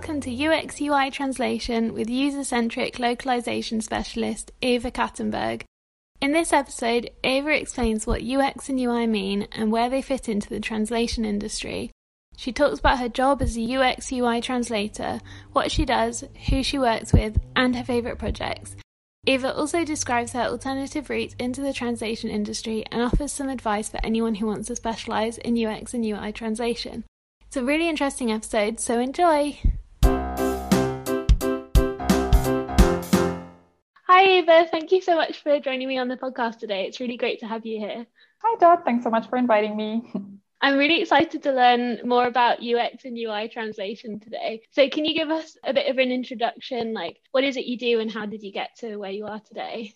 Welcome to UX UI Translation with user centric localization specialist Eva Kattenberg. In this episode, Eva explains what UX and UI mean and where they fit into the translation industry. She talks about her job as a UX UI translator, what she does, who she works with, and her favourite projects. Eva also describes her alternative route into the translation industry and offers some advice for anyone who wants to specialise in UX and UI translation. It's a really interesting episode, so enjoy! Hi, Eva. Thank you so much for joining me on the podcast today. It's really great to have you here. Hi, Dot. Thanks so much for inviting me. I'm really excited to learn more about UX and UI translation today. So, can you give us a bit of an introduction? Like, what is it you do and how did you get to where you are today?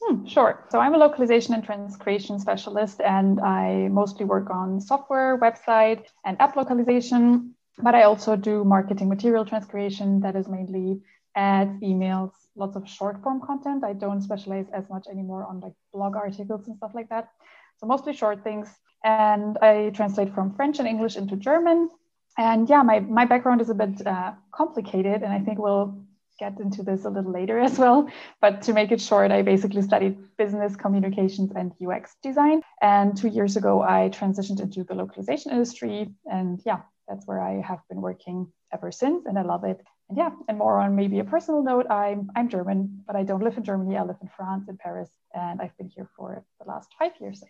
Hmm, sure. So I'm a localization and transcreation specialist, and I mostly work on software, website, and app localization. But I also do marketing material transcreation, that is mainly ads, emails, lots of short form content. I don't specialize as much anymore on like blog articles and stuff like that. So mostly short things. And I translate from French and English into German. And yeah, my, my background is a bit uh, complicated, and I think we'll get into this a little later as well. But to make it short, I basically studied business communications and UX design. And two years ago, I transitioned into the localization industry. And yeah, that's where I have been working ever since. And I love it. And yeah, and more on maybe a personal note, I'm, I'm German, but I don't live in Germany. I live in France, in Paris. And I've been here for the last five years.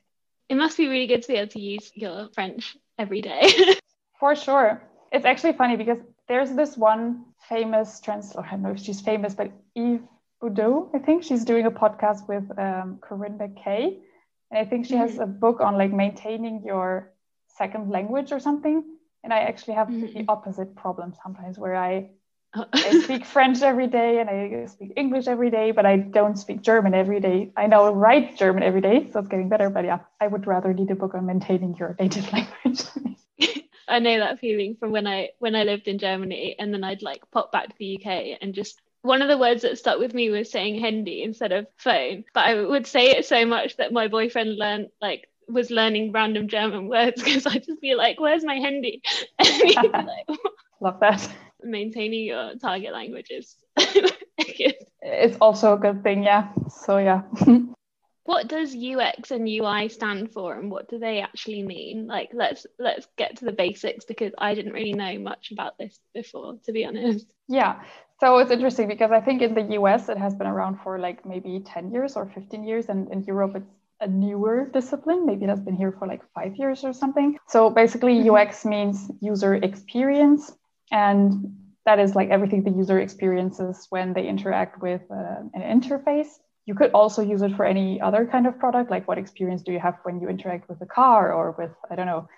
It must be really good to be able to use your French every day. for sure. It's actually funny because there's this one famous translator, I don't know if she's famous, but Eve Bodeux, I think she's doing a podcast with um, Corinne McKay. And I think she has mm-hmm. a book on like maintaining your second language or something. And I actually have mm-hmm. the opposite problem sometimes where I. I speak French every day and I speak English every day, but I don't speak German every day. I know write German every day, so it's getting better. But yeah, I would rather read a book on maintaining your native language. I know that feeling from when I when I lived in Germany and then I'd like pop back to the UK and just one of the words that stuck with me was saying handy instead of phone. But I would say it so much that my boyfriend learned like was learning random German words because I'd just be like, "Where's my handy?" And he'd be like, Love that. Maintaining your target languages. it's also a good thing, yeah. So yeah. what does UX and UI stand for and what do they actually mean? Like let's let's get to the basics because I didn't really know much about this before to be honest. Yeah. So it's interesting because I think in the US it has been around for like maybe 10 years or 15 years and in Europe it's a newer discipline. Maybe it has been here for like 5 years or something. So basically mm-hmm. UX means user experience and that is like everything the user experiences when they interact with uh, an interface. You could also use it for any other kind of product like what experience do you have when you interact with a car or with i don't know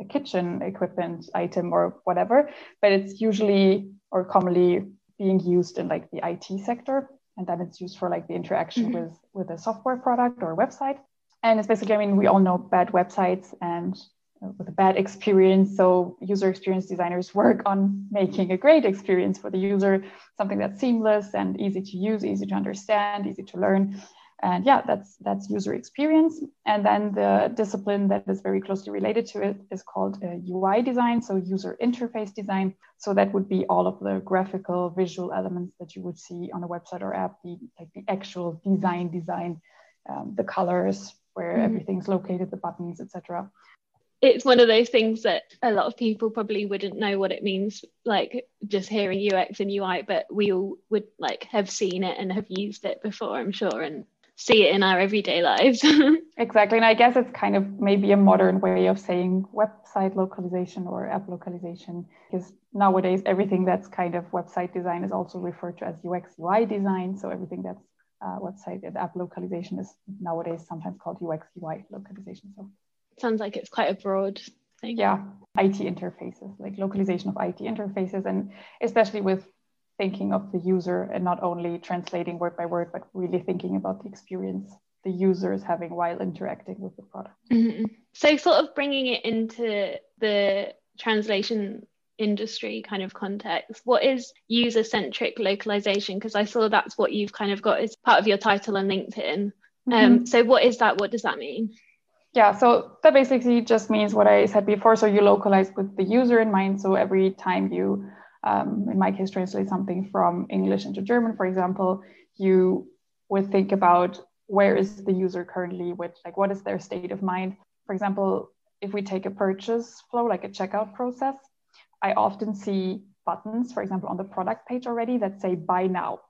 a kitchen equipment item or whatever. But it's usually or commonly being used in like the it sector and then it's used for like the interaction mm-hmm. with with a software product or website. And it's basically i mean we all know bad websites and with a bad experience. So user experience designers work on making a great experience for the user, something that's seamless and easy to use, easy to understand, easy to learn. And yeah, that's that's user experience. And then the discipline that is very closely related to it is called uh, UI design, so user interface design. So that would be all of the graphical, visual elements that you would see on a website or app, the like the actual design, design, um, the colors, where mm-hmm. everything's located, the buttons, etc it's one of those things that a lot of people probably wouldn't know what it means like just hearing ux and ui but we all would like have seen it and have used it before i'm sure and see it in our everyday lives. Exactly and i guess it's kind of maybe a modern way of saying website localization or app localization because nowadays everything that's kind of website design is also referred to as ux ui design so everything that's uh, website and app localization is nowadays sometimes called ux ui localization so sounds like it's quite a broad thing. Yeah, IT interfaces, like localization of IT interfaces, and especially with thinking of the user and not only translating word by word, but really thinking about the experience the user is having while interacting with the product. Mm-hmm. So, sort of bringing it into the translation industry kind of context, what is user centric localization? Because I saw that's what you've kind of got as part of your title on LinkedIn. Mm-hmm. Um, so, what is that? What does that mean? Yeah, so that basically just means what I said before. So you localize with the user in mind. So every time you um, in my case, translate something from English into German, for example, you would think about where is the user currently with, like, what is their state of mind. For example, if we take a purchase flow, like a checkout process, I often see buttons, for example, on the product page already that say buy now.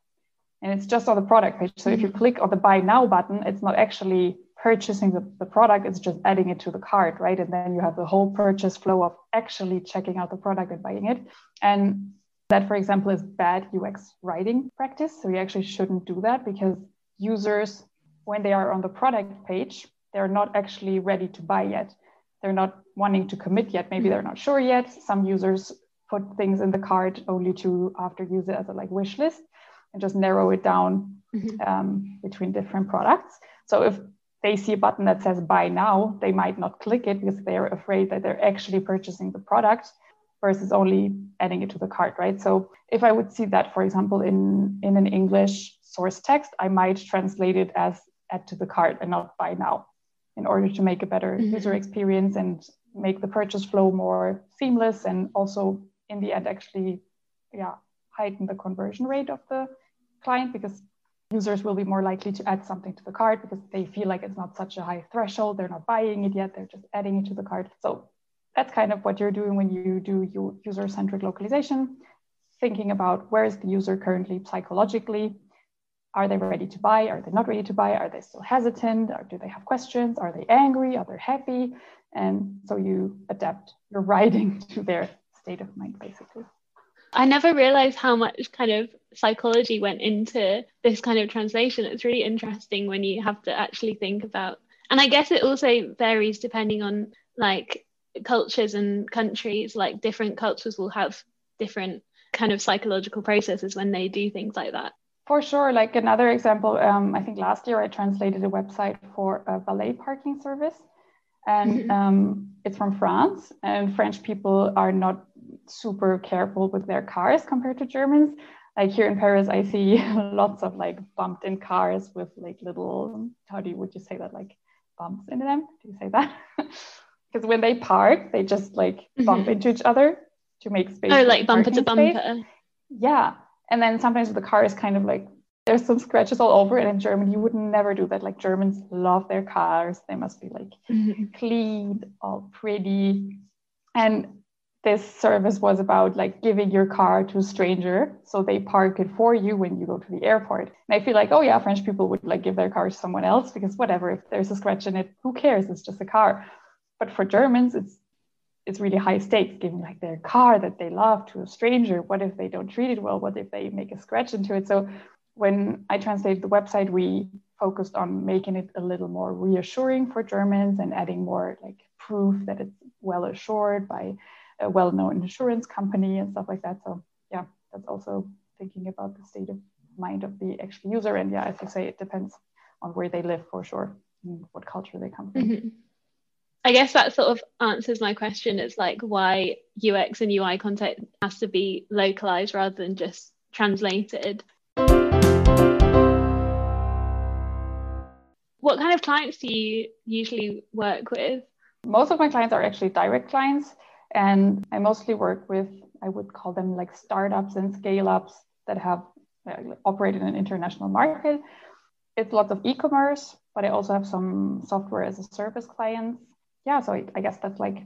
And it's just on the product page. So if you mm-hmm. click on the buy now button, it's not actually purchasing the, the product, it's just adding it to the cart, right? And then you have the whole purchase flow of actually checking out the product and buying it. And that, for example, is bad UX writing practice. So you actually shouldn't do that because users, when they are on the product page, they're not actually ready to buy yet. They're not wanting to commit yet. Maybe they're not sure yet. Some users put things in the cart only to after use it as a like wish list and just narrow it down mm-hmm. um, between different products. So if they see a button that says buy now, they might not click it because they're afraid that they're actually purchasing the product versus only adding it to the cart, right? So if I would see that, for example, in, in an English source text, I might translate it as add to the cart and not buy now in order to make a better mm-hmm. user experience and make the purchase flow more seamless and also in the end actually yeah heighten the conversion rate of the client because users will be more likely to add something to the cart because they feel like it's not such a high threshold. They're not buying it yet, they're just adding it to the cart. So that's kind of what you're doing when you do user centric localization, thinking about where is the user currently psychologically. Are they ready to buy? Are they not ready to buy? Are they still hesitant? Or do they have questions? Are they angry? Are they happy? And so you adapt your writing to their state of mind, basically. I never realized how much kind of psychology went into this kind of translation. It's really interesting when you have to actually think about, and I guess it also varies depending on like cultures and countries. Like different cultures will have different kind of psychological processes when they do things like that. For sure. Like another example, um, I think last year I translated a website for a valet parking service. And mm-hmm. um, it's from France, and French people are not super careful with their cars compared to Germans. Like here in Paris, I see lots of like bumped in cars with like little, how do you, would you say that, like bumps in them? Do you say that? Because when they park, they just like bump mm-hmm. into each other to make space. Oh, like bumper to bumper. Space. Yeah. And then sometimes the car is kind of like there's some scratches all over it in Germany. You would never do that. Like Germans love their cars. They must be like mm-hmm. clean, all pretty. And this service was about like giving your car to a stranger so they park it for you when you go to the airport. And i feel like oh yeah french people would like give their car to someone else because whatever if there's a scratch in it who cares? It's just a car. But for germans it's it's really high stakes giving like their car that they love to a stranger. What if they don't treat it well? What if they make a scratch into it? So when i translated the website we focused on making it a little more reassuring for germans and adding more like proof that it's well assured by a well-known insurance company and stuff like that. So yeah, that's also thinking about the state of mind of the actual user. And yeah, as you say, it depends on where they live for sure, and what culture they come from. Mm-hmm. I guess that sort of answers my question. It's like why UX and UI content has to be localized rather than just translated. What kind of clients do you usually work with? Most of my clients are actually direct clients. And I mostly work with, I would call them like startups and scale ups that have operated in an international market. It's lots of e commerce, but I also have some software as a service clients. Yeah, so I, I guess that's like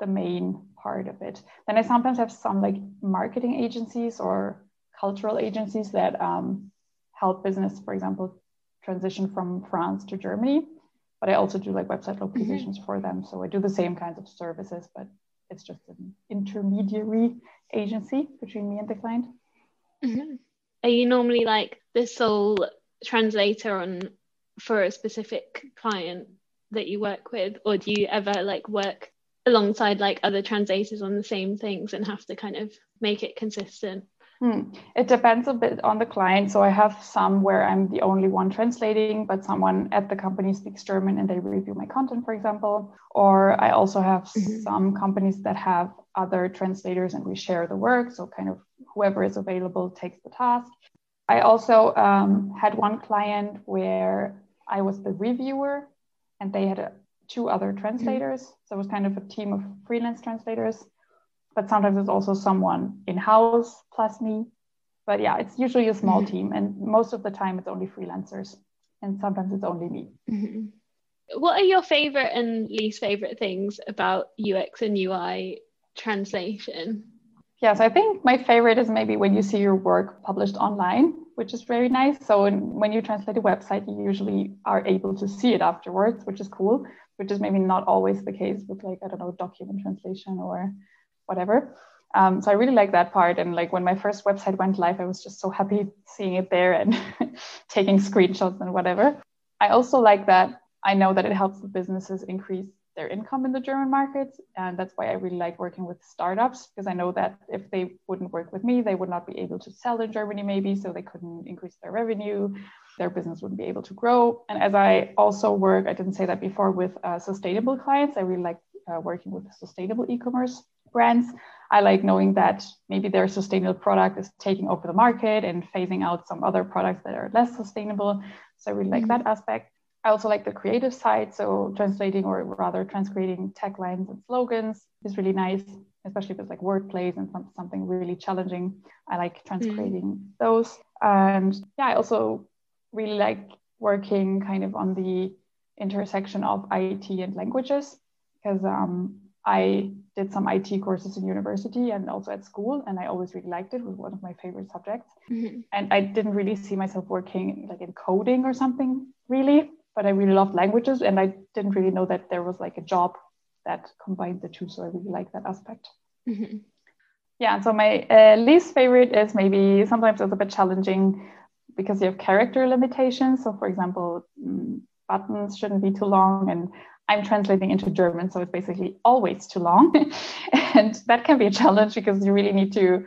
the main part of it. Then I sometimes have some like marketing agencies or cultural agencies that um, help business, for example, transition from France to Germany. But I also do like website localizations mm-hmm. for them. So I do the same kinds of services, but it's just an intermediary agency between me and the client. Mm-hmm. Are you normally like the sole translator on for a specific client that you work with, or do you ever like work alongside like other translators on the same things and have to kind of make it consistent? Hmm. It depends a bit on the client. So I have some where I'm the only one translating, but someone at the company speaks German and they review my content, for example. Or I also have mm-hmm. some companies that have other translators and we share the work. So kind of whoever is available takes the task. I also um, had one client where I was the reviewer and they had a, two other translators. Mm-hmm. So it was kind of a team of freelance translators but sometimes it's also someone in house plus me. But yeah, it's usually a small mm-hmm. team, and most of the time it's only freelancers, and sometimes it's only me. Mm-hmm. What are your favorite and least favorite things about UX and UI translation? Yes, I think my favorite is maybe when you see your work published online, which is very nice. So when you translate a website, you usually are able to see it afterwards, which is cool, which is maybe not always the case with like, I don't know, document translation or whatever. Um, so I really like that part. And like when my first website went live, I was just so happy seeing it there and taking screenshots and whatever. I also like that I know that it helps the businesses increase their income in the German market. And that's why I really like working with startups because I know that if they wouldn't work with me, they would not be able to sell in Germany, maybe. So they couldn't increase their revenue, their business wouldn't be able to grow. And as I also work, I didn't say that before, with uh, sustainable clients, I really like uh, working with sustainable e commerce brands. I like knowing that maybe their sustainable product is taking over the market and phasing out some other products that are less sustainable. So I really like mm-hmm. that aspect. I also like the creative side. So translating or rather transcreating taglines and slogans is really nice, especially if it's like wordplays and some, something really challenging. I like transcreating mm. those. And yeah, I also really like working kind of on the intersection of IT and languages because um, I did some IT courses in university and also at school, and I always really liked it. It was one of my favorite subjects. Mm-hmm. And I didn't really see myself working like in coding or something really but I really loved languages and I didn't really know that there was like a job that combined the two. So I really like that aspect. Mm-hmm. Yeah. So my uh, least favorite is maybe sometimes it's a bit challenging because you have character limitations. So for example, mm, buttons shouldn't be too long and I'm translating into German, so it's basically always too long. and that can be a challenge because you really need to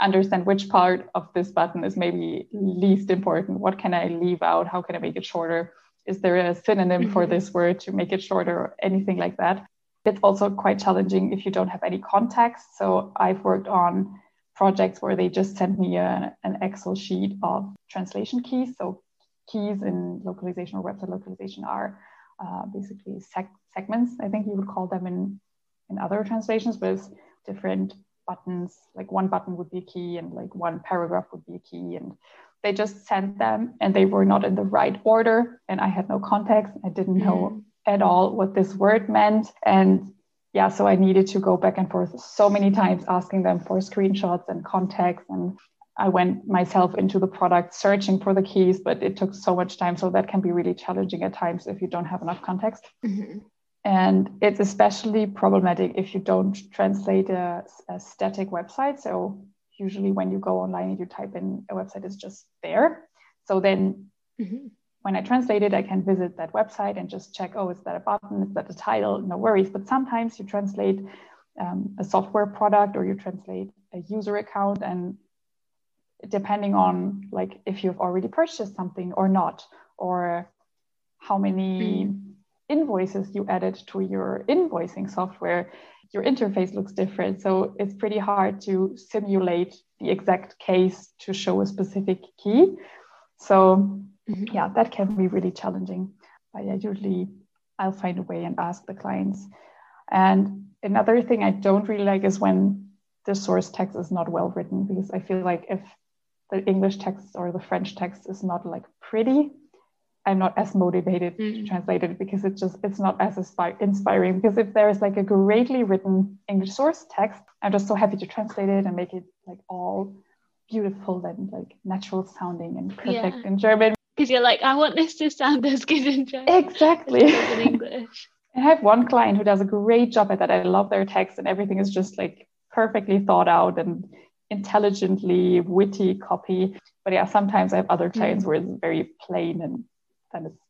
understand which part of this button is maybe least important. What can I leave out? How can I make it shorter? is there a synonym mm-hmm. for this word to make it shorter or anything like that? It's also quite challenging if you don't have any context. So I've worked on projects where they just sent me a, an Excel sheet of translation keys. So keys in localization or website localization are uh, basically seg- segments. I think you would call them in in other translations, but it's different buttons. Like one button would be a key, and like one paragraph would be a key, and they just sent them and they were not in the right order and i had no context i didn't know mm. at all what this word meant and yeah so i needed to go back and forth so many times asking them for screenshots and context and i went myself into the product searching for the keys but it took so much time. So that can be really challenging at times if you don't have enough context. Mm-hmm. and it's especially problematic if you don't translate a, a static website. So usually when you go online and you type in a website it's just there. So then mm-hmm. when i translate it i can visit that website and just check oh is that a button? Is that a title? No worries. But sometimes you translate um, a software product or you translate a user account and depending on like if you've already purchased something or not or how many mm. invoices you added to your invoicing software your interface looks different. So it's pretty hard to simulate the exact case to show a specific key. So mm-hmm. yeah, that can be really challenging. But yeah, usually I'll find a way and ask the clients. And another thing I don't really like is when the source text is not well written because I feel like if the English text or the French text is not like pretty, I'm not as motivated mm. to translate it because it's just it's not as inspiring. Because if there is like a greatly written English source text, I'm just so happy to translate it and make it like all beautiful and like natural sounding and perfect yeah. in German. Because you're like, I want this to sound as good in German. Exactly. in English. I have one client who does a great job at that. I love their text and everything is just like perfectly thought out and intelligently witty copy. But yeah, sometimes I have other clients mm. where it's very plain and then it's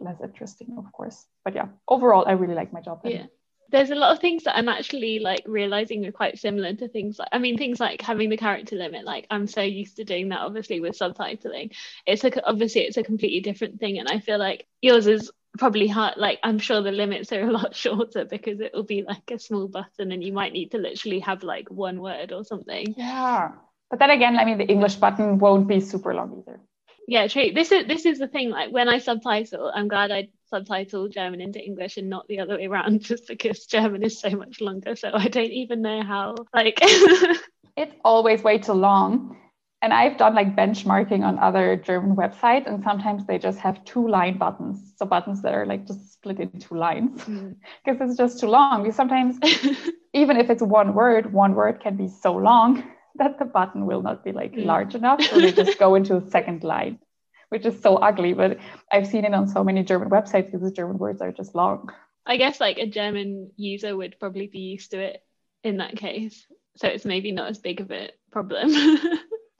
less interesting, of course. But yeah, overall, I really like my job. Yeah. There's a lot of things that I'm actually like realizing are quite similar to things like I mean things like having the character limit like I'm so used to doing that obviously with subtitling it's a obviously it's a completely different thing and I feel like yours is probably hard like i'm sure the limits are a lot shorter because it will be like a small button and you might need to literally have like one word or something yeah but then again i mean the english button won't be super long either Yeah, true. This is this is the thing. Like when I subtitle, I'm glad I subtitle German into English and not the other way around, just because German is so much longer. So I don't even know how. Like, it's always way too long. And I've done like benchmarking on other German websites, and sometimes they just have two line buttons. So buttons that are like just split into two lines because mm. it's just too long. Because sometimes, even if it's one word, one word can be so long that the button will not be like mm. large enough. So they just go into a second line, which is so ugly. But I've seen it on so many German websites because the German words are just long. I guess like a German user would probably be used to it in that case. So it's maybe not as big of a problem.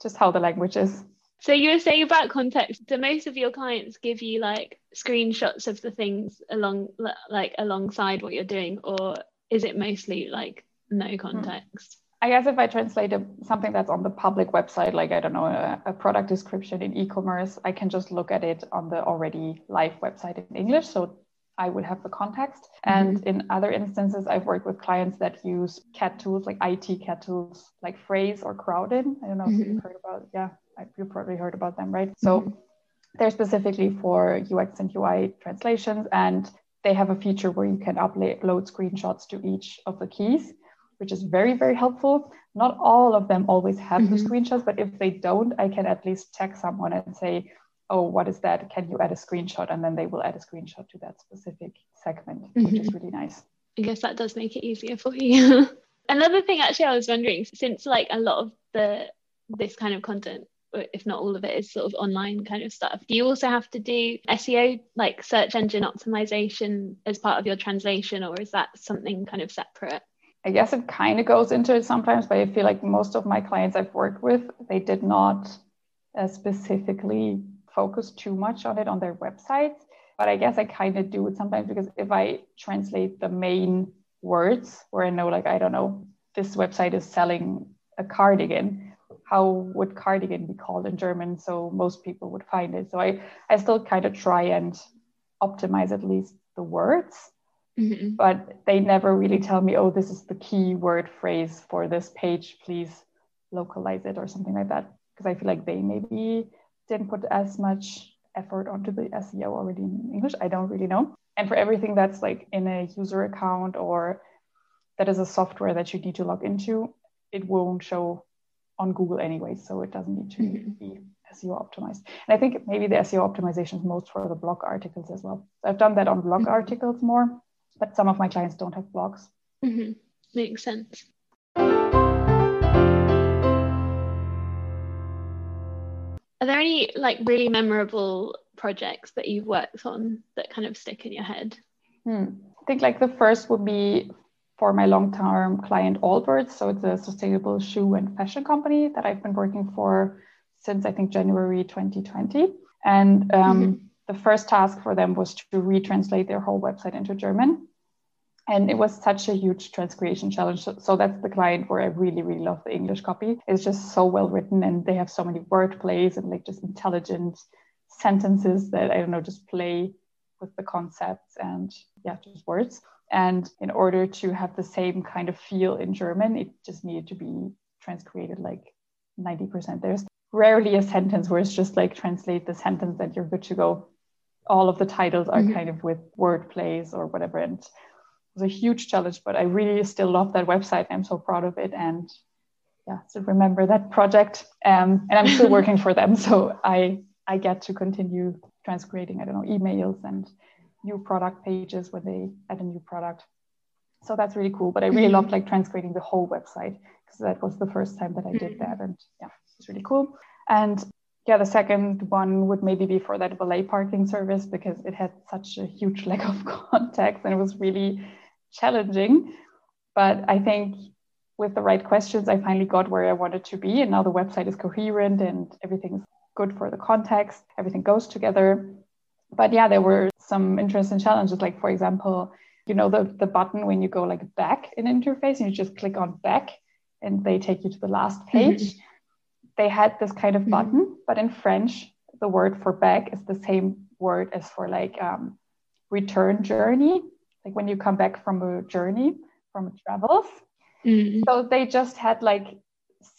Just how the language is. So you were saying about context. Do most of your clients give you like screenshots of the things along like alongside what you're doing, or is it mostly like no hmm. context? I guess if I translate a, something that's on the public website, like I don't know, a, a product description in e-commerce, I can just look at it on the already live website in English. So I would have the context. Mm-hmm. And in other instances, I've worked with clients that use CAT tools, like IT CAT tools, like Phrase or Crowdin. I don't know mm-hmm. if you've heard about, yeah, you've probably heard about them, right? So mm-hmm. they're specifically for UX and UI translations, and they have a feature where you can upload screenshots to each of the keys which is very, very helpful. Not all of them always have mm-hmm. the screenshots, but if they don't, I can at least text someone and say, oh, what is that? Can you add a screenshot? And then they will add a screenshot to that specific segment, mm-hmm. which is mm-hmm. really nice. I guess that does make it easier for you. Another thing, actually, I was wondering, since like a lot of the this kind of content if not all of it is sort of online kind of stuff do you also have to do seo like search engine optimization as part of your translation or is that something kind of separate I guess it kind of goes into it sometimes, but I feel like most of my clients I've worked with, they did not uh, specifically focus too much on it on their websites. But I guess I kind of do it sometimes because if I translate the main words where I know, like, I don't know, this website is selling a cardigan, how would cardigan be called in German? So most people would find it. So I, I still kind of try and optimize at least the words Mm-hmm. But they never really tell me, oh, this is the key word phrase for this page. Please localize it or something like that. Because I feel like they maybe didn't put as much effort onto the SEO already in English. I don't really know. And for everything that's like in a user account or that is a software that you need to log into, it won't show on Google anyway. So it doesn't need to mm-hmm. be SEO optimized. And I think maybe the SEO optimization is most for the blog articles as well. So I've done that on blog mm-hmm. articles more but some of my clients don't have blogs. Mm-hmm. Makes sense. Are there any like really memorable projects that you've worked on that kind of stick in your head? Hmm. I think like the first would be for my long-term client Allbirds. So it's a sustainable shoe and fashion company that I've been working for since I think January 2020. And um, mm-hmm the first task for them was to retranslate their whole website into German. And it was such a huge transcreation challenge. So, so that's the client where I really, really love the English copy. It's just so well written and they have so many word plays and like just intelligent sentences that I don't know, just play with the concepts and yeah, just words. And in order to have the same kind of feel in German, it just needed to be transcreated like 90%. There's rarely a sentence where it's just like translate the sentence that you're good to go all of the titles are mm-hmm. kind of with word plays or whatever. And was a huge challenge, but I really still love that website. I'm so proud of it. And yeah, so remember that project. Um, and I'm still working for them. So I, I get to continue transcreating, I don't know, emails and new product pages when they add a new product. So that's really cool. But I really mm-hmm. loved like transcreating the whole website because that was the first time that I did mm-hmm. that. And yeah, it's really cool. And yeah, the second one would maybe be for that valet parking service because it had such a huge lack of context and it was really challenging. But I think with the right questions, I finally got where I wanted to be. And now the website is coherent and everything's good for the context, everything goes together. But yeah, there were some interesting challenges. Like, for example, you know, the, the button when you go like back in interface and you just click on back and they take you to the last page. Mm-hmm they had this kind of mm-hmm. button, mm-hmm. but in French, the word for back is the same word as for like um, return journey, like when you come back from a journey, from travels. Mm-hmm. So they just had like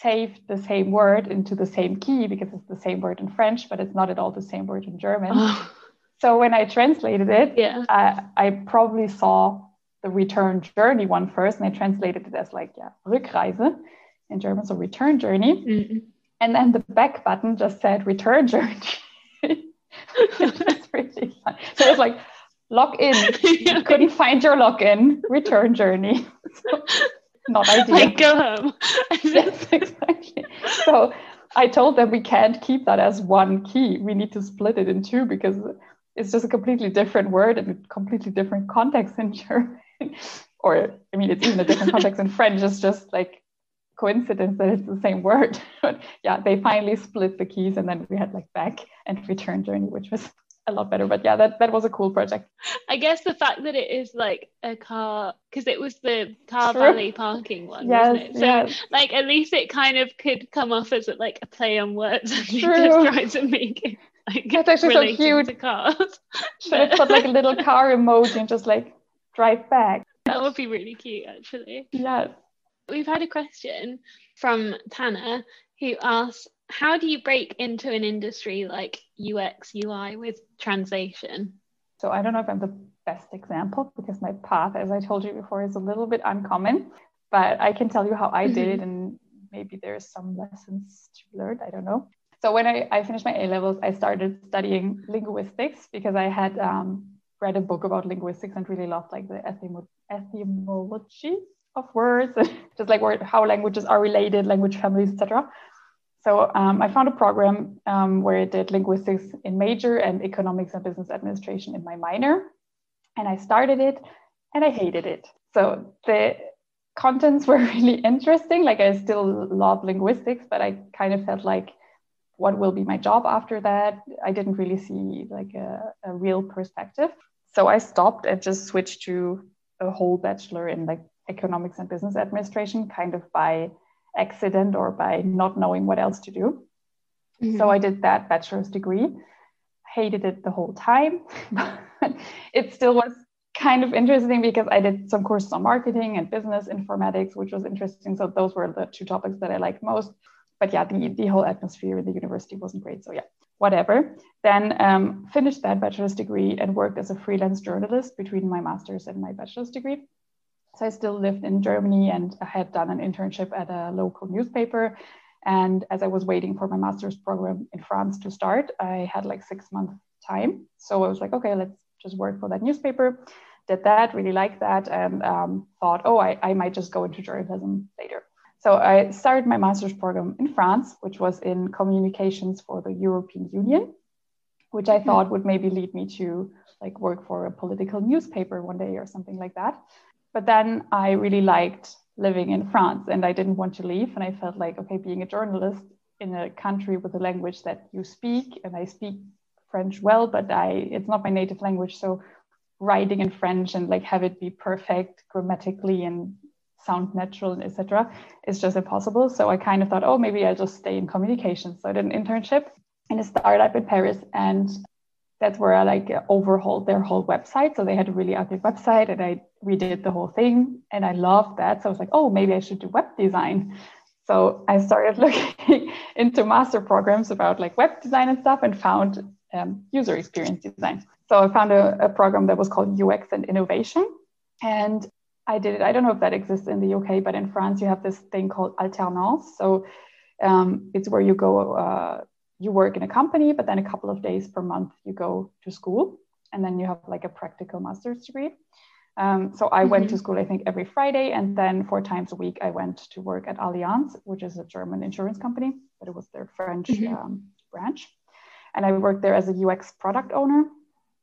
saved the same word into the same key because it's the same word in French, but it's not at all the same word in German. Oh. So when I translated it, yeah. I, I probably saw the return journey one first, and I translated it as like yeah, Rückreise in German, so return journey. Mm-hmm. And then the back button just said return journey. That's really fun. So it's like log in. You couldn't find your login. Return journey. So, not ideal. Like go home. yes, exactly. So I told them we can't keep that as one key. We need to split it in two because it's just a completely different word and a completely different context in German. or I mean, it's even a different context in French. It's just like coincidence that it's the same word. but yeah, they finally split the keys and then we had like back and return journey, which was a lot better. But yeah, that, that was a cool project. I guess the fact that it is like a car, because it was the car True. valet parking one, yes, wasn't it? So yes. like at least it kind of could come off as like a play on words and just try to make it like That's actually so cute. to cars. Should have put like a little car emoji and just like drive back. That would be really cute actually. Yes. We've had a question from Tanner who asks, how do you break into an industry like UX, UI with translation? So I don't know if I'm the best example because my path, as I told you before, is a little bit uncommon, but I can tell you how I did it and maybe there's some lessons to learn. I don't know. So when I, I finished my A levels, I started studying linguistics because I had um, read a book about linguistics and really loved like the etymology of words, just like word, how languages are related, language families, etc. So um, I found a program um, where I did linguistics in major and economics and business administration in my minor. And I started it and I hated it. So the contents were really interesting. Like I still love linguistics, but I kind of felt like what will be my job after that? I didn't really see like a, a real perspective. So I stopped and just switched to a whole bachelor in like economics and business administration kind of by accident or by not knowing what else to do. Mm-hmm. So I did that bachelor's degree. Hated it the whole time, but it still was kind of interesting because I did some courses on marketing and business informatics, which was interesting. So those were the two topics that I liked most. But yeah, the, the whole atmosphere in the university wasn't great. So yeah, whatever. Then um, finished that bachelor's degree and worked as a freelance journalist between my master's and my bachelor's degree. So I still lived in Germany and I had done an internship at a local newspaper. And as I was waiting for my master's program in France to start, I had like six months time. So I was like, okay, let's just work for that newspaper. Did that, really liked that, and um, thought, oh, I, I might just go into journalism later. So I started my master's program in France, which was in communications for the European Union, which I hmm. thought would maybe lead me to like work for a political newspaper one day or something like that. But then I really liked living in France and I didn't want to leave. And I felt like, okay, being a journalist in a country with a language that you speak, and I speak French well, but I it's not my native language. So writing in French and like have it be perfect grammatically and sound natural, etc., is just impossible. So I kind of thought, oh, maybe I'll just stay in communications. So I did an internship in a startup in Paris and that's where I like overhauled their whole website. So they had a really ugly website and I redid the whole thing and I loved that. So I was like, oh, maybe I should do web design. So I started looking into master programs about like web design and stuff and found um, user experience design. So I found a, a program that was called UX and innovation. And I did it. I don't know if that exists in the UK, but in France, you have this thing called alternance. So um, it's where you go uh, you work in a company, but then a couple of days per month you go to school, and then you have like a practical master's degree. Um, so I mm-hmm. went to mm-hmm. school, I think, every Friday, and then four times a week I went to work at Allianz, which is a German insurance company, but it was their French mm-hmm. um, branch. And I worked there as a UX product owner,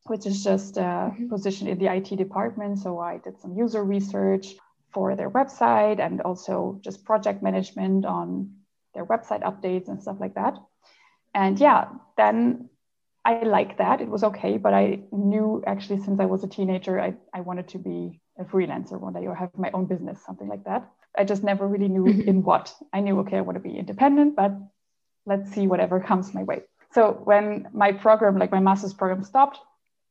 which is just a mm-hmm. position in the IT department. So I did some user research for their website and also just project management on their website updates and stuff like that and yeah then i liked that it was okay but i knew actually since i was a teenager i, I wanted to be a freelancer one day or have my own business something like that i just never really knew mm-hmm. in what i knew okay i want to be independent but let's see whatever comes my way so when my program like my master's program stopped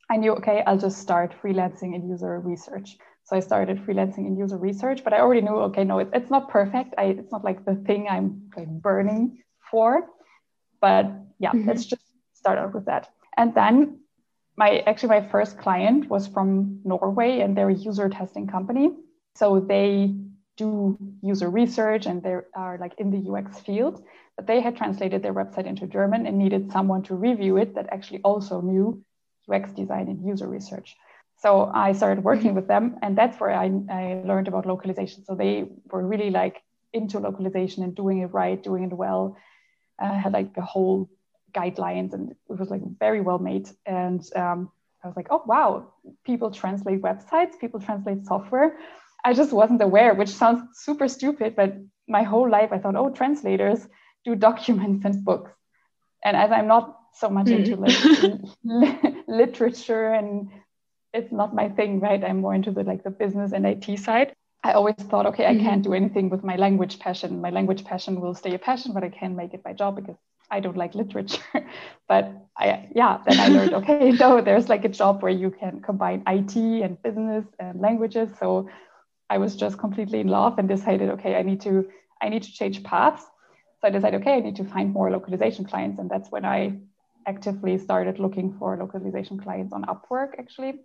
i knew okay i'll just start freelancing in user research So I started freelancing in user research, but I already knew, okay, no, it, it's not perfect. I, it's not like the thing I'm like burning for. But yeah, mm-hmm. let's just start out with that. And then my actually my first client was from Norway and they're a user testing company. So they do user research and they are like in the UX field. But they had translated their website into German and needed someone to review it that actually also knew UX design and user research. So I started working mm-hmm. with them, and that's where I, I learned about localization. So they were really like into localization and doing it right, doing it well. Uh, had like a whole guidelines, and it was like very well made. And um, I was like, oh wow, people translate websites, people translate software. I just wasn't aware, which sounds super stupid, but my whole life I thought, oh, translators do documents and books. And as I'm not so much into mm. like literature and it's not my thing, right? I'm more into the like the business and IT side. I always thought, okay, I can't mm-hmm. do anything with my language passion. My language passion will stay a passion, but I can't make it my job because I don't like literature. but I, yeah, then I learned, okay, no, there's like a job where you can combine IT and business and languages. So I was just completely in love and decided, okay, I need to, I need to change paths. So I decided, okay, I need to find more localization clients. And that's when I actively started looking for localization clients on Upwork actually.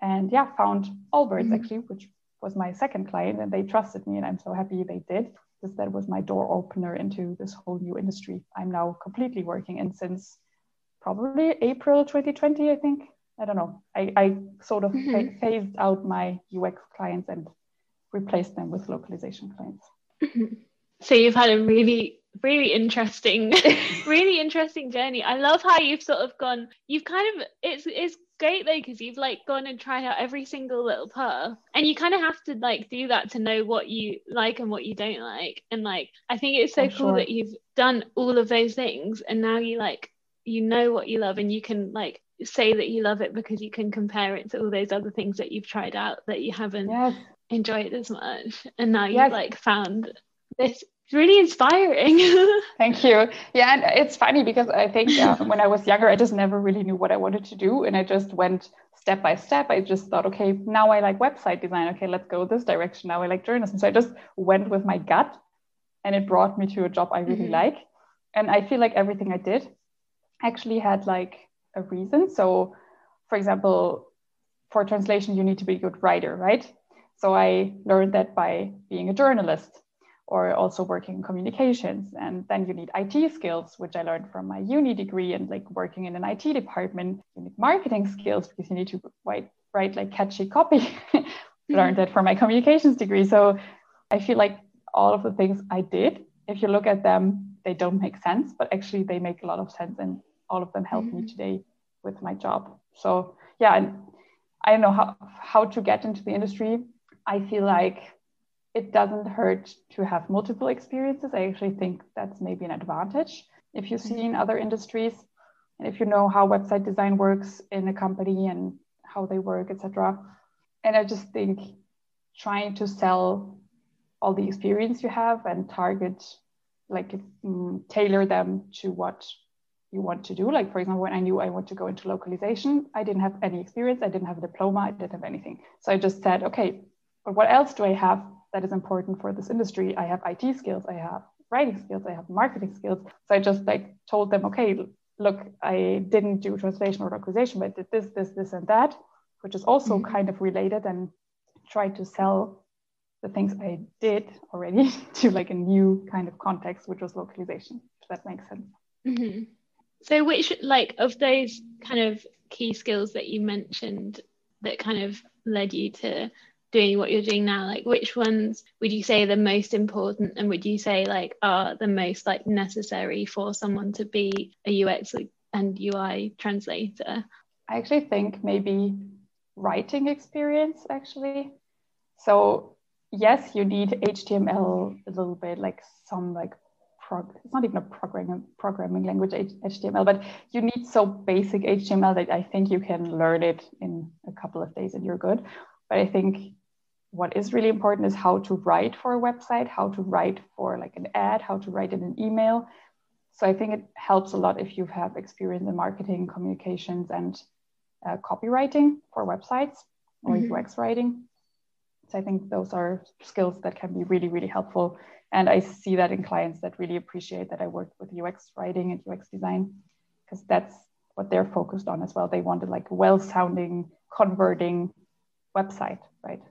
And yeah, found Allbirds mm-hmm. actually, which was my second client, and they trusted me, and I'm so happy they did because that was my door opener into this whole new industry I'm now completely working in since probably April 2020, I think. I don't know. I, I sort of mm-hmm. phased out my UX clients and replaced them with localization clients. Mm-hmm. So you've had a really really interesting really interesting journey i love how you've sort of gone you've kind of it's it's great though because you've like gone and tried out every single little path and you kind of have to like do that to know what you like and what you don't like and like i think it's so I'm cool sure. that you've done all of those things and now you like you know what you love and you can like say that you love it because you can compare it to all those other things that you've tried out that you haven't yes. enjoyed as much and now you've like found this really inspiring. Thank you. Yeah, and it's funny because I think uh, when I was younger, I just never really knew what I wanted to do, and I just went step by step. I just thought, okay, now I like website design. Okay, let's go this direction. Now I like journalism. So I just went with my gut, and it brought me to a job I really mm-hmm. like. And I feel like everything I did actually had like a reason. So, for example, for translation, you need to be a good writer, right? So I learned that by being a journalist or also working in communications. And then you need IT skills, which I learned from my uni degree and like working in an IT department. You need marketing skills because you need to write, write like catchy copy. learned that from my communications degree. So I feel like all of the things I did, if you look at them, they don't make sense, but actually they make a lot of sense. And all of them help mm-hmm. me today with my job. So yeah, and I don't know how, how to get into the industry. I feel like it doesn't hurt to have multiple experiences. I actually think that's maybe an advantage if you see in other industries and if you know how website design works in a company and how they work, etc. And I just think trying to sell all the experience you have and target, like um, tailor them to what you want to do. Like for example, when I knew I want to go into localization, I didn't have any experience. I didn't have a diploma. I didn't have anything. So I just said, okay, but what else do I have that is important for this industry. I have IT skills, I have writing skills, I have marketing skills. So I just like told them, okay, look, I didn't do translation or localization, but I did this, this, this, and that, which is also mm-hmm. kind of related and tried to sell the things I did already to like a new kind of context, which was localization, if that makes sense. Mm-hmm. So, which like of those kind of key skills that you mentioned that kind of led you to doing what you're doing now like which ones would you say the most important and would you say like are the most like necessary for someone to be a ux and ui translator? I actually think maybe writing experience actually. So yes you need html a little bit like some like prog- it's not even a programming programming language html but you need so basic html that i think you can learn it in a couple of days and you're good. But i think what is really important is how to write for a website, how to write for like an ad, how to write in an email. So I think it helps a lot if you have experience in marketing, communications, and uh, copywriting for websites or mm-hmm. UX writing. So I think those are skills that can be really, really helpful. And I see that in clients that really appreciate that I work with UX writing and UX design because that's what they're focused on as well. They wanted like well sounding, converting website, right?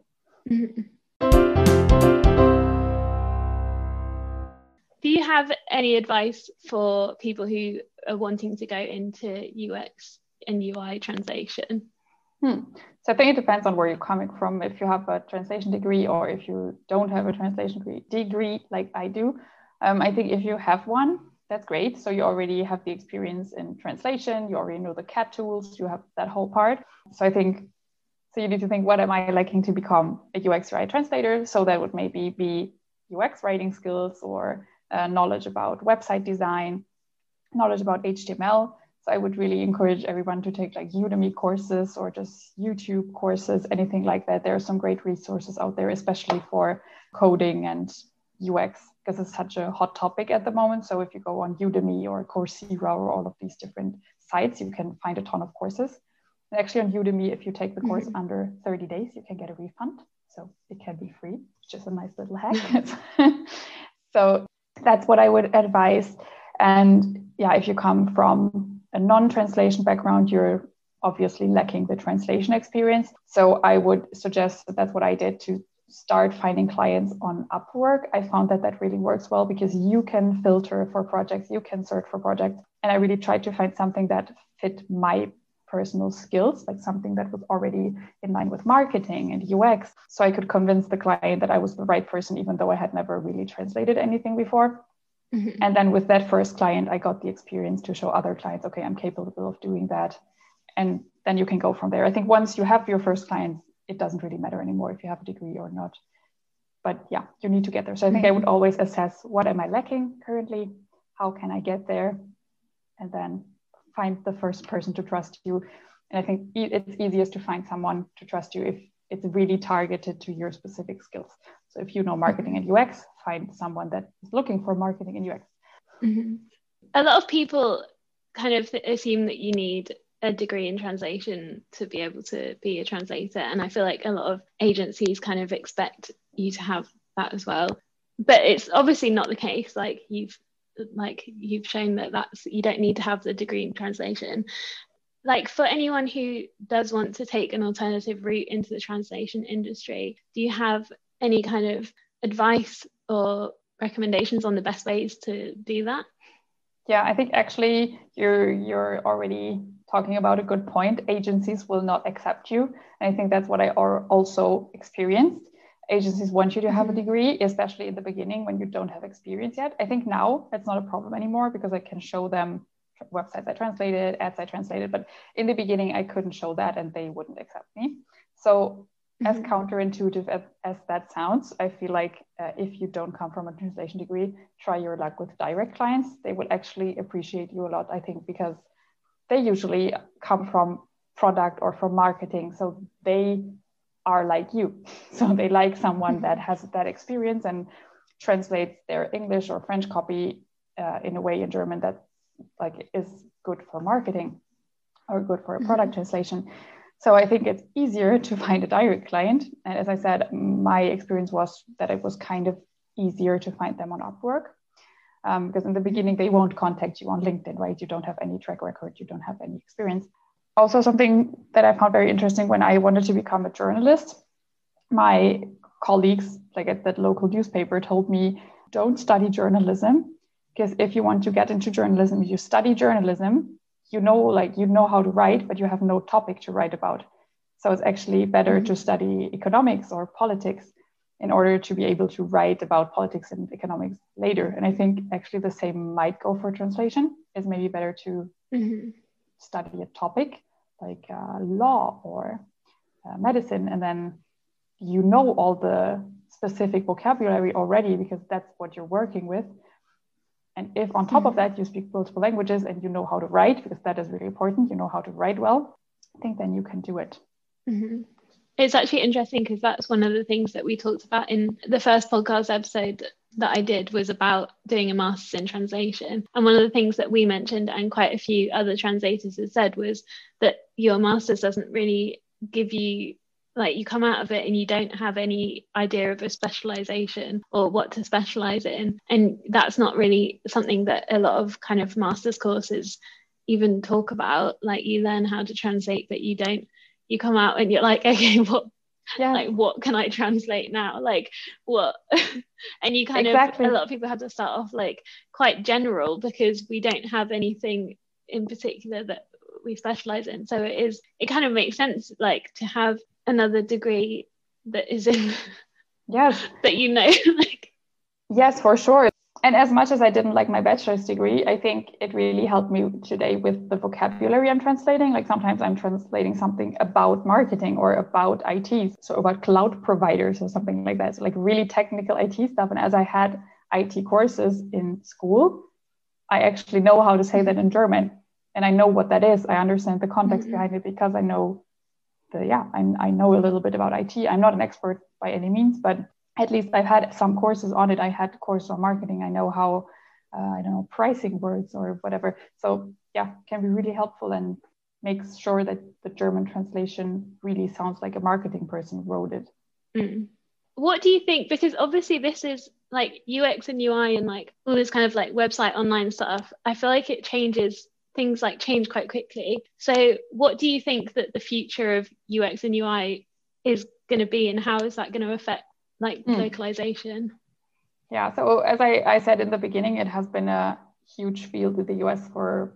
Do you have any advice for people who are wanting to go into UX and UI translation? Hmm. So I think it depends on where you're coming from. If you have a translation degree or if you don't have a translation degree, degree like I do, um, I think if you have one, that's great. So you already have the experience in translation, you already know the CAT tools, you have that whole part. So I think so you need to think, what am I liking to become a UX UI translator? So that would maybe be UX writing skills or uh, knowledge about website design, knowledge about HTML. So I would really encourage everyone to take like Udemy courses or just YouTube courses, anything like that. There are some great resources out there, especially for coding and UX, because it's such a hot topic at the moment. So if you go on Udemy or Coursera or all of these different sites, you can find a ton of courses. And actually on Udemy, if you take the course mm-hmm. under 30 days, you can get a refund. So it can be free, which is a nice little hack. so that's what I would advise. And yeah, if you come from a non translation background, you're obviously lacking the translation experience. So I would suggest that that's what I did to start finding clients on Upwork. I found that that really works well because you can filter for projects, you can search for projects. And I really tried to find something that fit my personal skills, like something that was already in line with marketing and UX. So I could convince the client that I was the right person, even though I had never really translated anything before. Mm-hmm. And then with that first client, I got the experience to show other clients, okay, I'm capable of doing that. And then you can go from there. I think once you have your first clients, it doesn't really matter anymore if you have a degree or not. But yeah, you need to get there. So I think I would always assess what am I lacking currently? How can I get there? And then find the first person to trust you. And I think it's easiest to find someone to trust you if it's really targeted to your specific skills. So if you know marketing and UX, find someone that is looking for marketing and UX. Mm-hmm. A lot of people kind of assume that you need a degree in translation to be able to be a translator. And I feel like a lot of agencies kind of expect you to have that as well. But it's obviously not the case. Like you've like you've shown that that's you don't need to have the degree in translation. Like for anyone who does want to take an alternative route into the translation industry do you have any kind of advice or recommendations on the best ways to do that? Yeah i think actually you're you're already talking about a good point. Agencies will not accept you. And i think that's what i also experienced agencies want you to have a mm-hmm. degree, especially in the beginning when you don't have experience yet. I think now that's not a problem anymore because I can show them websites I translated, ads I translated. But in the beginning, I couldn't show that and they wouldn't accept me. So, mm-hmm. as counterintuitive as, as, that sounds, I feel like uh, if you don't come from a translation degree, try your luck with direct clients. They will actually appreciate you a lot, I think, because they usually come from product or from marketing. So, they are like you. So they like someone mm-hmm. that has that experience and translates their English or French copy uh, in a way in German that like is good for marketing or good for a product mm-hmm. translation. So I think it's easier to find a direct client. And as I said, my experience was that it was kind of easier to find them on Upwork. Um, because in the beginning, they won't contact you on LinkedIn, right? You don't have any track record, you don't have any experience also something that I found very interesting when I wanted to become a journalist. My colleagues, like at that local newspaper, told me, don't study journalism because if you want to get into journalism, you study journalism, you know, like you know how to write, but you have no topic to write about. So it's actually better mm-hmm. to study economics or politics in order to be able to write about politics and economics later. And I think actually the same might go for translation. It's maybe better to mm-hmm. study a topic like uh, law or uh, medicine, and then you know all the specific vocabulary already because that's what you're working with. And if on top of that you speak multiple languages and you know how to write, because that is really important, you know how to write well, I think then you can do it. Mm-hmm. It's actually interesting because that's one of the things that we talked about in the first podcast episode that I did was about doing a master's in translation. And one of the things that we mentioned, and quite a few other translators have said, was that your master's doesn't really give you like you come out of it and you don't have any idea of a specialization or what to specialize in and that's not really something that a lot of kind of master's courses even talk about like you learn how to translate but you don't you come out and you're like okay what yeah. like what can i translate now? Like what? And you kind exactly. of a lot of people have to start off like quite general because we don't have anything in particular that we specialize in. So it is it kind of makes sense like to have another degree that is in yes. that you know like yes for sure and as much as I didn't like my bachelor's degree, I think it really helped me today with the vocabulary I'm translating. Like sometimes I'm translating something about marketing or about IT, so about cloud providers or something like that. So like really technical IT stuff. And as I had IT courses in school, I actually know how to say that in German, and I know what that is. I understand the context mm-hmm. behind it because I know the yeah I, I know a little bit about IT. I'm not an expert by any means, but at least I've had some courses on it. I had a course on marketing. I know how uh, I don't know pricing words or whatever. So yeah, can be really helpful and makes sure that the German translation really sounds like a marketing person wrote it. Mm. What do you think? Because obviously this is like UX and UI and like all this kind of like website online stuff. I feel like it changes things like change quite quickly. So what do you think that the future of UX and UI is going to be and how is that going to affect like mm. localization? Yeah, so as I, I said in the beginning, it has been a huge field in the US for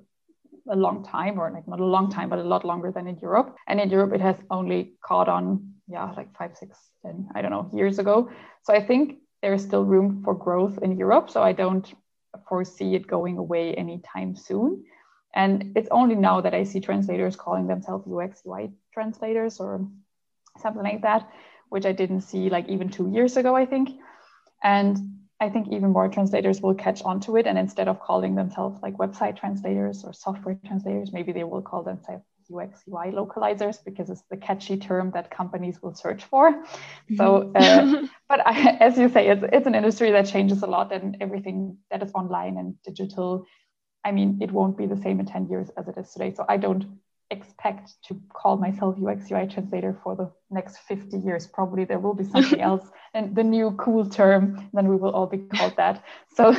a long time, or like not a long time, but a lot longer than in Europe. And in Europe, it has only caught on, yeah, like five, six, ten, I don't know, years ago. So I think there is still room for growth in Europe. So I don't foresee it going away anytime soon. And it's only now that I see translators calling themselves UX UI translators or something like that which I didn't see like even two years ago, I think. And I think even more translators will catch on to it. And instead of calling themselves like website translators or software translators, maybe they will call themselves UX UI localizers because it's the catchy term that companies will search for. Mm-hmm. So, uh, but I, as you say, it's, it's an industry that changes a lot and everything that is online and digital. I mean, it won't be the same in 10 years as it is today. So I don't expect to call myself UX UI translator for the next 50 years. Probably there will be something else and the new cool term, then we will all be called that. So,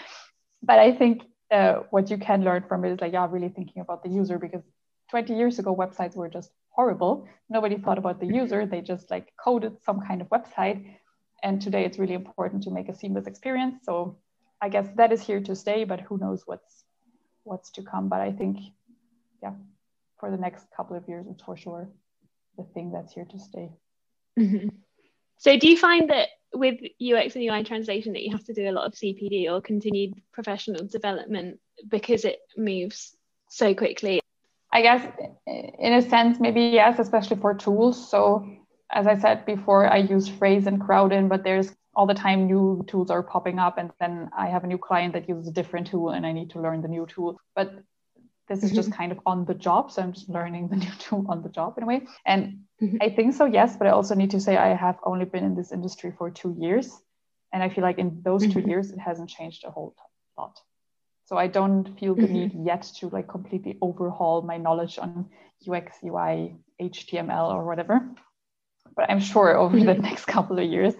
but I think uh, what you can learn from it is like, yeah, really thinking about the user because 20 years ago, websites were just horrible. Nobody thought about the user. They just like coded some kind of website. And today it's really important to make a seamless experience. So I guess that is here to stay, but who knows what's what's to come. But I think, yeah, for the next couple of years, it's for sure the thing that's here to stay. Mm-hmm. So, do you find that with UX and UI translation that you have to do a lot of CPD or continued professional development because it moves so quickly? I guess, in a sense, maybe yes, especially for tools. So, as I said before, I use Phrase and Crowdin, but there's all the time new tools are popping up, and then I have a new client that uses a different tool, and I need to learn the new tool. But this is just mm-hmm. kind of on the job so i'm just learning the new tool on the job in a way and mm-hmm. i think so yes but i also need to say i have only been in this industry for two years and i feel like in those two mm-hmm. years it hasn't changed a whole lot so i don't feel the need yet to like completely overhaul my knowledge on ux ui html or whatever but i'm sure over the next couple of years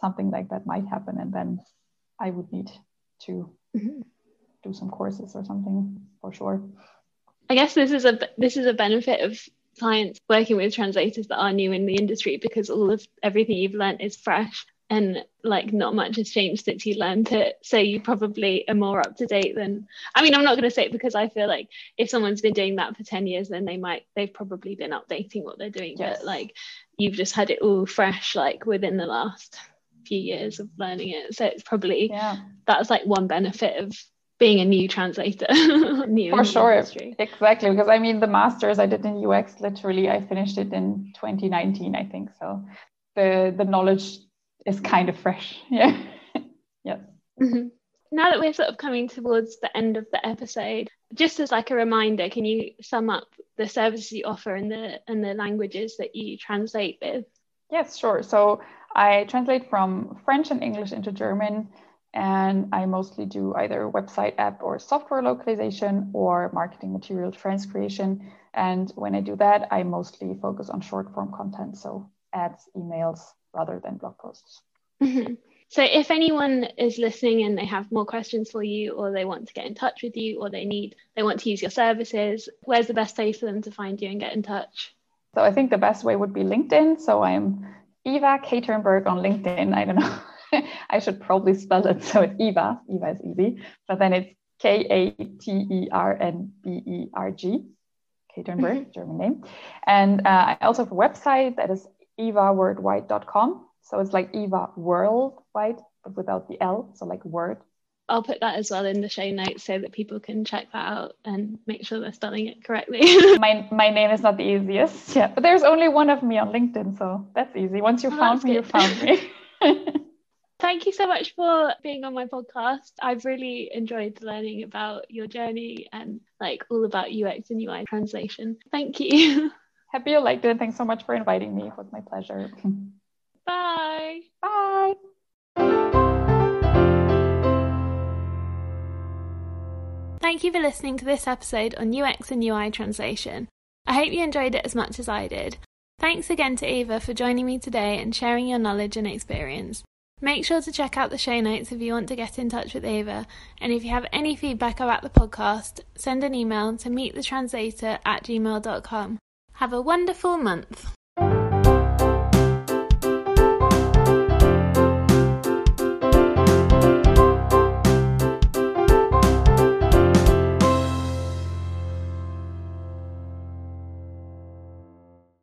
something like that might happen and then i would need to do some courses or something for sure. I guess this is a this is a benefit of clients working with translators that are new in the industry because all of everything you've learned is fresh and like not much has changed since you learned it so you probably are more up to date than i mean i'm not going to say it because i feel like if someone's been doing that for 10 years then they might they've probably been updating what they're doing yes. but like you've just had it all fresh like within the last few years of learning it so it's probably yeah. that's like one benefit of being a new translator new for sure. industry. exactly because i mean the masters i did in ux literally i finished it in 2019 i think so the the knowledge is kind of fresh. Yeah. Yes. Mm-hmm. now that we're sort of coming towards the end of the episode just as like a reminder can you sum up the services you offer and the and the languages that you translate with? Yes sure. So i translate from french and english into german And I mostly do either website, app, or software localization or marketing material transcreation. And when I do that, I mostly focus on short form content, so ads, emails, rather than blog posts. Mm-hmm. So, if anyone is listening and they have more questions for you, or they want to get in touch with you, or they need they want to use your services, where's the best place for them to find you and get in touch? So, I think the best way would be LinkedIn. So, I'm Eva Katernberg on LinkedIn. I don't know. I should probably spell it. So it's Eva. Eva is easy, but then it's K A T E R N B E R G. Katernberg, mm-hmm. German name. And uh, I also have a website that is evaworldwide.com. So it's like Eva Worldwide, but without the L. So like word. I'll put that as well in the show notes so that people can check that out and make sure they're spelling it correctly. my my name is not the easiest, yeah, but there's only one of me on LinkedIn, so that's easy. Once you oh, found me, good. you found me. Thank you so much for being on my podcast. I've really enjoyed learning about your journey and like all about UX and UI translation. Thank you. Happy you liked it. Thanks so much for inviting me. It was my pleasure. Bye. Bye. Thank you for listening to this episode on UX and UI translation. I hope you enjoyed it as much as I did. Thanks again to Eva for joining me today and sharing your knowledge and experience. Make sure to check out the show notes if you want to get in touch with Ava. And if you have any feedback about the podcast, send an email to meetthetranslator at gmail.com. Have a wonderful month.